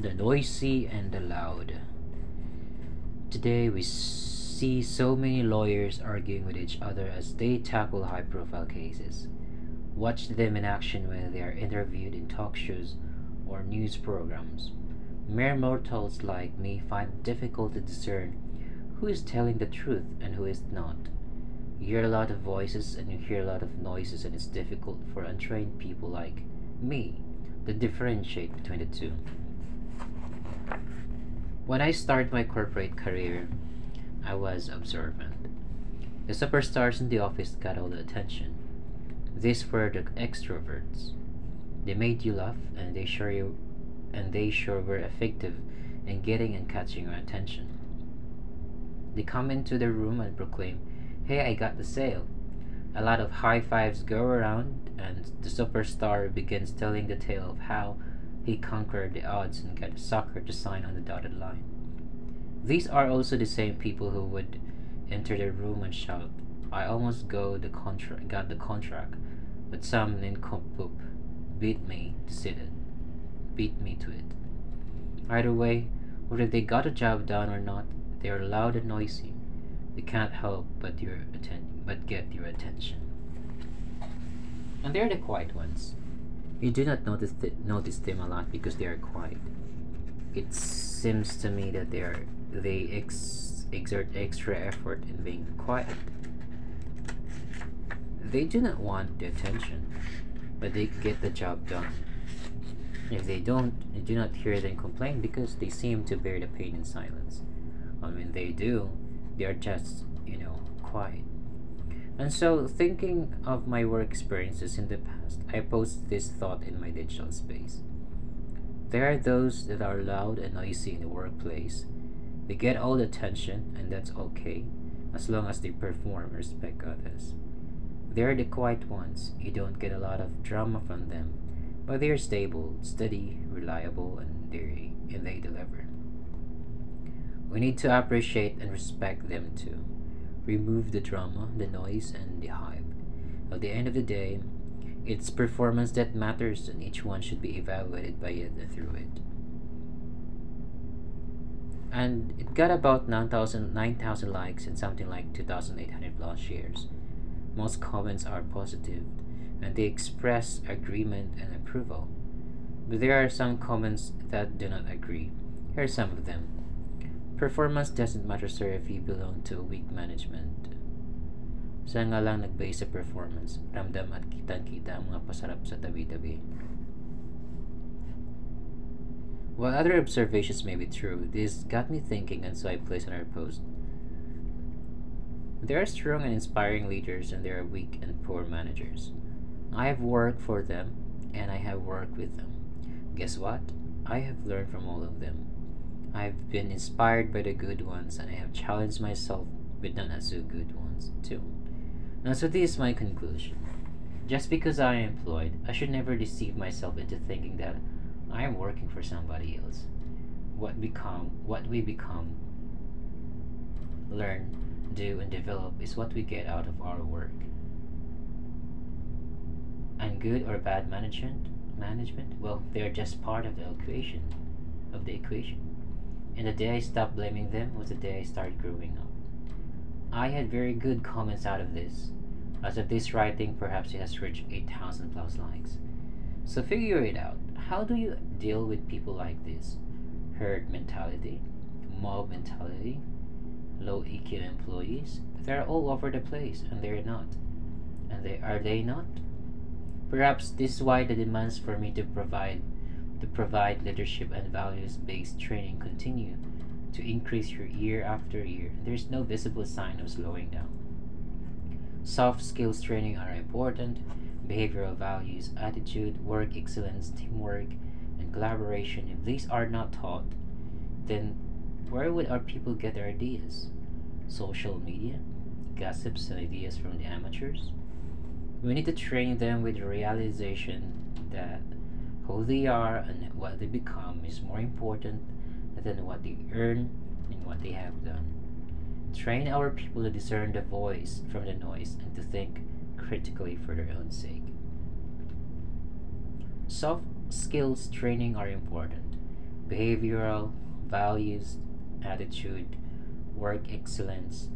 the noisy and the loud. Today we see so many lawyers arguing with each other as they tackle high profile cases. Watch them in action when they are interviewed in talk shows or news programs. Mere mortals like me find it difficult to discern who is telling the truth and who is not. You hear a lot of voices and you hear a lot of noises, and it's difficult for untrained people like me to differentiate between the two. When I started my corporate career, I was observant. The superstars in the office got all the attention. These were the extroverts. They made you laugh and they sure you and they sure were effective in getting and catching your attention. They come into the room and proclaim, Hey, I got the sale. A lot of high fives go around, and the superstar begins telling the tale of how he conquered the odds and got a sucker to sign on the dotted line. These are also the same people who would enter the room and shout, I almost go the contra- got the contract, but some nincompoop beat me to it. Beat me to it. Either way, whether they got a job done or not, they are loud and noisy. They can't help but your atten- but get your attention. And they're the quiet ones. You do not notice th- notice them a lot because they are quiet. It seems to me that they are they ex- exert extra effort in being quiet. They do not want the attention, but they get the job done. If they don't, you do not hear them complain because they seem to bear the pain in silence. And when they do, they are just, you know, quiet. And so, thinking of my work experiences in the past, I posed this thought in my digital space. There are those that are loud and noisy in the workplace. They get all the attention, and that's okay, as long as they perform and respect others. They're the quiet ones. You don't get a lot of drama from them, but they're stable, steady, reliable, and they and they deliver. We need to appreciate and respect them too remove the drama, the noise, and the hype. At the end of the day, it's performance that matters, and each one should be evaluated by it through it. And it got about 9,000 9, likes and something like 2,800 plus shares. Most comments are positive, and they express agreement and approval. But there are some comments that do not agree. Here are some of them. Performance doesn't matter sir if you belong to a weak management. Sa nga lang nag-base sa performance, ramdam at kitang-kita ang mga pasarap sa tabi-tabi. While other observations may be true, this got me thinking and so I placed another post. There are strong and inspiring leaders and there are weak and poor managers. I have worked for them and I have worked with them. Guess what? I have learned from all of them. I've been inspired by the good ones and I have challenged myself with the not so good ones too. Now, so this is my conclusion. Just because I am employed, I should never deceive myself into thinking that I am working for somebody else. What become, what we become, learn, do, and develop is what we get out of our work. And good or bad management, management, well, they are just part of the equation, of the equation. And the day I stopped blaming them was the day I started growing up. I had very good comments out of this. As of this writing, perhaps it has reached 8,000 plus likes. So figure it out. How do you deal with people like this? Herd mentality, mob mentality, low EQ employees. They're all over the place, and they're not. And they are they not? Perhaps this is why the demands for me to provide to provide leadership and values based training continue to increase your year after year. There's no visible sign of slowing down. Soft skills training are important. Behavioral values, attitude, work excellence, teamwork, and collaboration. If these are not taught, then where would our people get their ideas? Social media? Gossips and ideas from the amateurs? We need to train them with the realization that who they are and what they become is more important than what they earn and what they have done. Train our people to discern the voice from the noise and to think critically for their own sake. Soft skills training are important. behavioral, values, attitude, work excellence,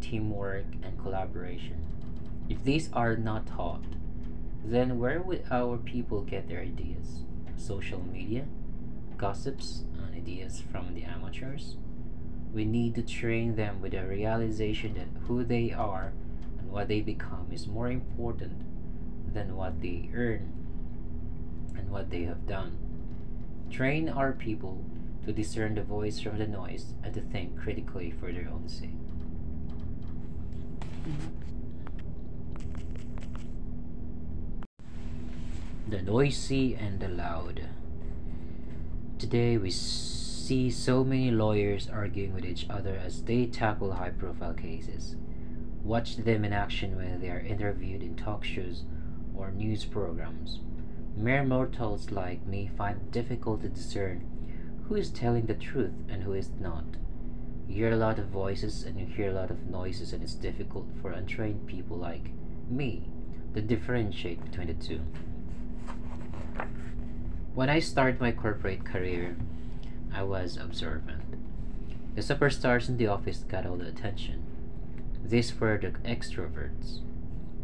teamwork, and collaboration. If these are not taught, then where would our people get their ideas? Social media, gossips, and ideas from the amateurs? We need to train them with a realization that who they are and what they become is more important than what they earn and what they have done. Train our people to discern the voice from the noise and to think critically for their own sake. Mm-hmm. The noisy and the loud. Today we see so many lawyers arguing with each other as they tackle high profile cases. Watch them in action when they are interviewed in talk shows or news programs. Mere mortals like me find it difficult to discern who is telling the truth and who is not. You hear a lot of voices and you hear a lot of noises, and it's difficult for untrained people like me to differentiate between the two. When I started my corporate career, I was observant. The superstars in the office got all the attention. These were the extroverts.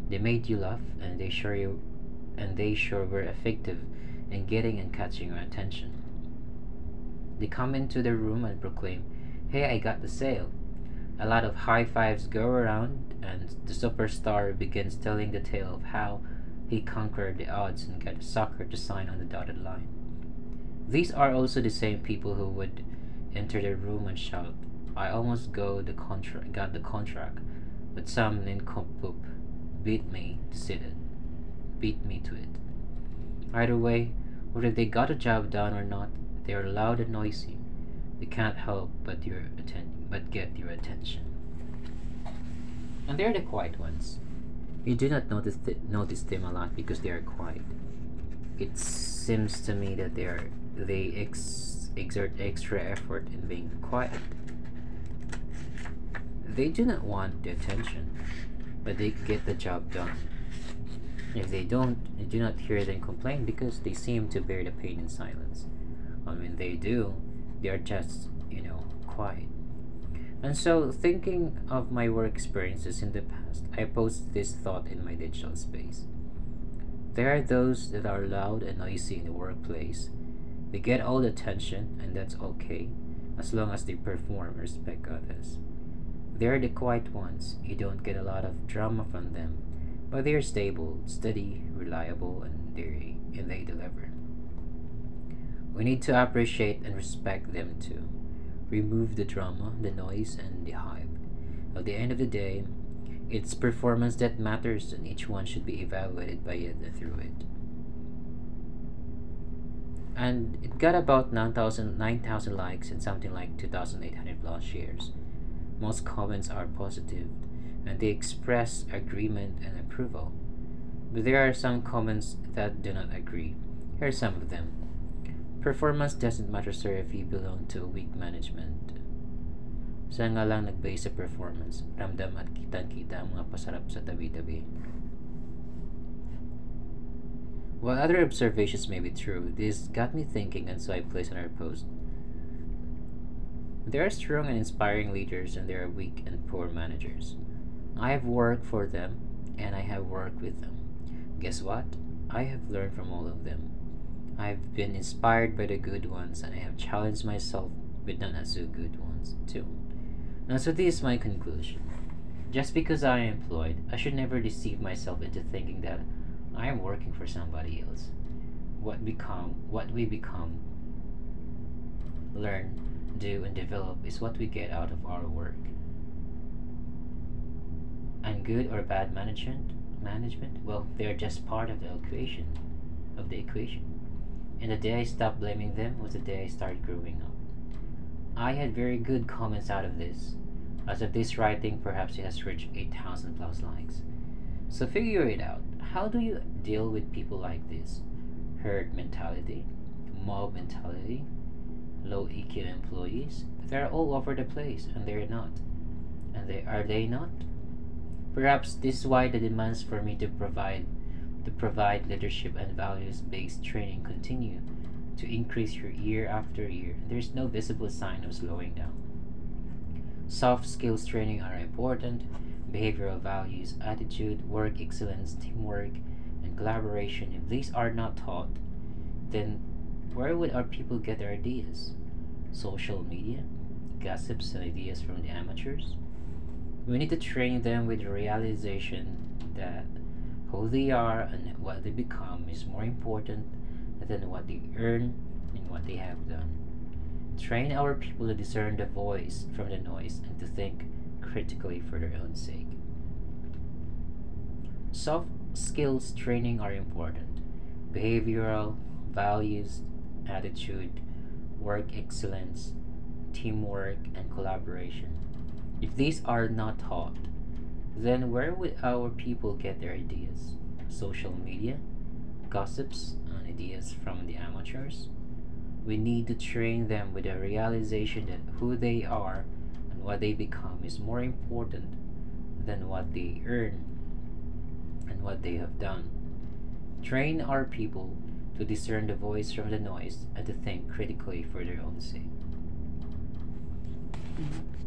They made you laugh and they sure you and they sure were effective in getting and catching your attention. They come into the room and proclaim, Hey, I got the sale. A lot of high fives go around, and the superstar begins telling the tale of how he conquered the odds and got sucker to sign on the dotted line. These are also the same people who would enter the room and shout, I almost go the got the contract, but some nincompoop beat me to it. Beat me to it. Either way, whether they got a job done or not, they are loud and noisy. They can't help but your atten- but get your attention. And they're the quiet ones. You do not notice th- notice them a lot because they are quiet. It seems to me that they are they ex- exert extra effort in being quiet. They do not want the attention, but they get the job done. If they don't, you do not hear them complain because they seem to bear the pain in silence. And when they do, they are just, you know, quiet. And so, thinking of my work experiences in the past, I post this thought in my digital space. There are those that are loud and noisy in the workplace. They get all the attention, and that's okay, as long as they perform respect others. They're the quiet ones. You don't get a lot of drama from them, but they're stable, steady, reliable, and they and they deliver. We need to appreciate and respect them too. Remove the drama, the noise, and the hype. At the end of the day, it's performance that matters, and each one should be evaluated by it through it. And it got about 9,000 9, likes and something like 2,800 plus shares. Most comments are positive, and they express agreement and approval. But there are some comments that do not agree. Here are some of them. Performance doesn't matter sir if you belong to weak management. Sa nga lang nag-base sa performance, ramdam at kitang-kita ang mga pasarap sa tabi-tabi. While other observations may be true, this got me thinking and so I placed another post. There are strong and inspiring leaders and there are weak and poor managers. I have worked for them and I have worked with them. Guess what? I have learned from all of them. I have been inspired by the good ones and I have challenged myself with the not so good ones too. Now, so this is my conclusion. Just because I am employed, I should never deceive myself into thinking that I am working for somebody else. What become, what we become, learn, do, and develop is what we get out of our work. And good or bad management, management, well, they are just part of the equation, of the equation. And the day I stopped blaming them was the day I started growing up. I had very good comments out of this. As of this writing, perhaps it has reached 8,000 plus likes. So figure it out. How do you deal with people like this? Herd mentality, mob mentality, low EQ employees. They're all over the place and they're not. And they are they not? Perhaps this is why the demands for me to provide to provide leadership and values based training continue to increase your year after year. There's no visible sign of slowing down. Soft skills training are important. Behavioral values, attitude, work excellence, teamwork, and collaboration. If these are not taught, then where would our people get their ideas? Social media, gossips, and ideas from the amateurs? We need to train them with the realization that who they are and what they become is more important than what they earn and what they have done. Train our people to discern the voice from the noise and to think critically for their own sake. Soft skills training are important. Behavioral, values, attitude, work excellence, teamwork, and collaboration. If these are not taught, then where would our people get their ideas? Social media, gossips, and ideas from the amateurs? We need to train them with the realization that who they are and what they become is more important than what they earn and what they have done. Train our people to discern the voice from the noise and to think critically for their own sake. Mhm.